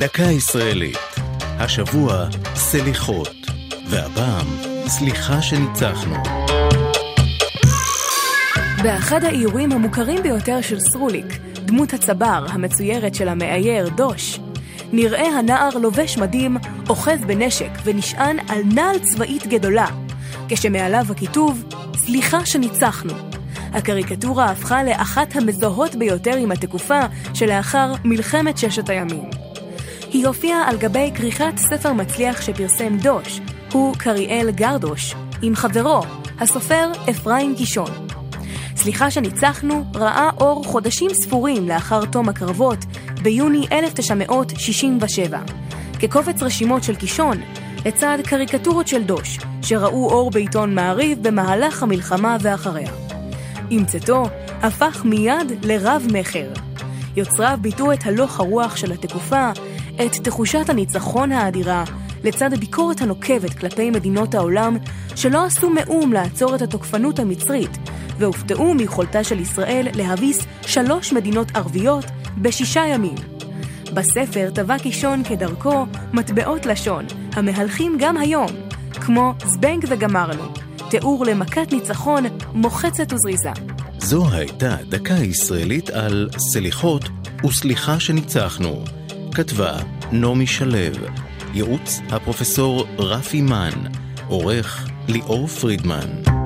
דקה ישראלית. השבוע סליחות, והפעם סליחה שניצחנו. באחד האיורים המוכרים ביותר של סרוליק, דמות הצבר המצוירת של המאייר דוש, נראה הנער לובש מדים, אוחז בנשק ונשען על נעל צבאית גדולה, כשמעליו הכיתוב סליחה שניצחנו. הקריקטורה הפכה לאחת המזוהות ביותר עם התקופה שלאחר מלחמת ששת הימים. היא הופיעה על גבי כריכת ספר מצליח שפרסם דוש, הוא קריאל גרדוש, עם חברו, הסופר אפרים קישון. סליחה שניצחנו ראה אור חודשים ספורים לאחר תום הקרבות ביוני 1967, כקובץ רשימות של קישון, לצד קריקטורות של דוש, שראו אור בעיתון מעריב במהלך המלחמה ואחריה. עם צאתו, הפך מיד לרב-מכר. יוצריו ביטאו את הלוך הרוח של התקופה, את תחושת הניצחון האדירה, לצד הביקורת הנוקבת כלפי מדינות העולם שלא עשו מאום לעצור את התוקפנות המצרית, והופתעו מיכולתה של ישראל להביס שלוש מדינות ערביות בשישה ימים. בספר טבע קישון כדרכו מטבעות לשון, המהלכים גם היום, כמו זבנג וגמרנו, תיאור למכת ניצחון מוחצת וזריזה. זו הייתה דקה ישראלית על סליחות וסליחה שניצחנו. כתבה נעמי שלו, ייעוץ הפרופסור רפי מן, עורך ליאור פרידמן.